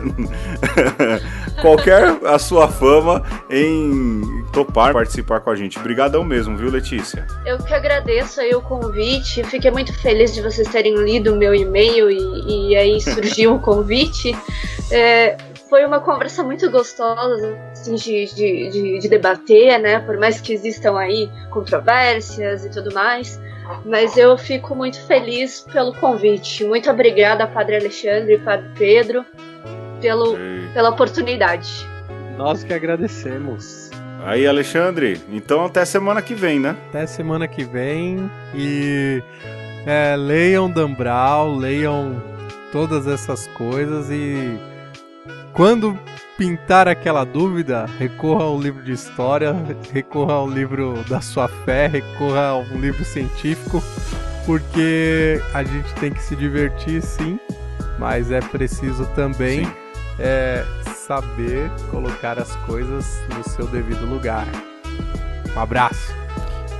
qualquer a sua fama em topar participar com a gente. Obrigadão mesmo, viu, Letícia? Eu que agradeço aí o convite. Fiquei muito feliz de vocês terem lido o meu e-mail e, e aí surgiu o convite. É, foi uma conversa muito gostosa assim, de, de, de, de, debater, né? Por mais que existam aí controvérsias e tudo mais. Mas eu fico muito feliz pelo convite. Muito obrigada, Padre Alexandre e Padre Pedro, pelo, pela oportunidade. Nós que agradecemos. Aí, Alexandre, então até semana que vem, né? Até semana que vem. E é, leiam Dambral, leiam todas essas coisas e quando pintar aquela dúvida, recorra ao livro de história, recorra ao livro da sua fé, recorra a um livro científico, porque a gente tem que se divertir sim, mas é preciso também é, saber colocar as coisas no seu devido lugar. Um abraço.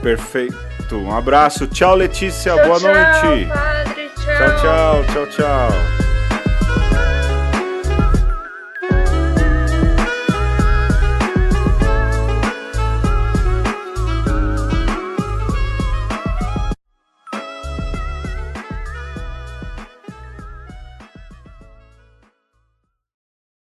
Perfeito. Um abraço. Tchau, Letícia. Tchau, Boa tchau, noite. Padre, tchau, tchau, tchau, tchau.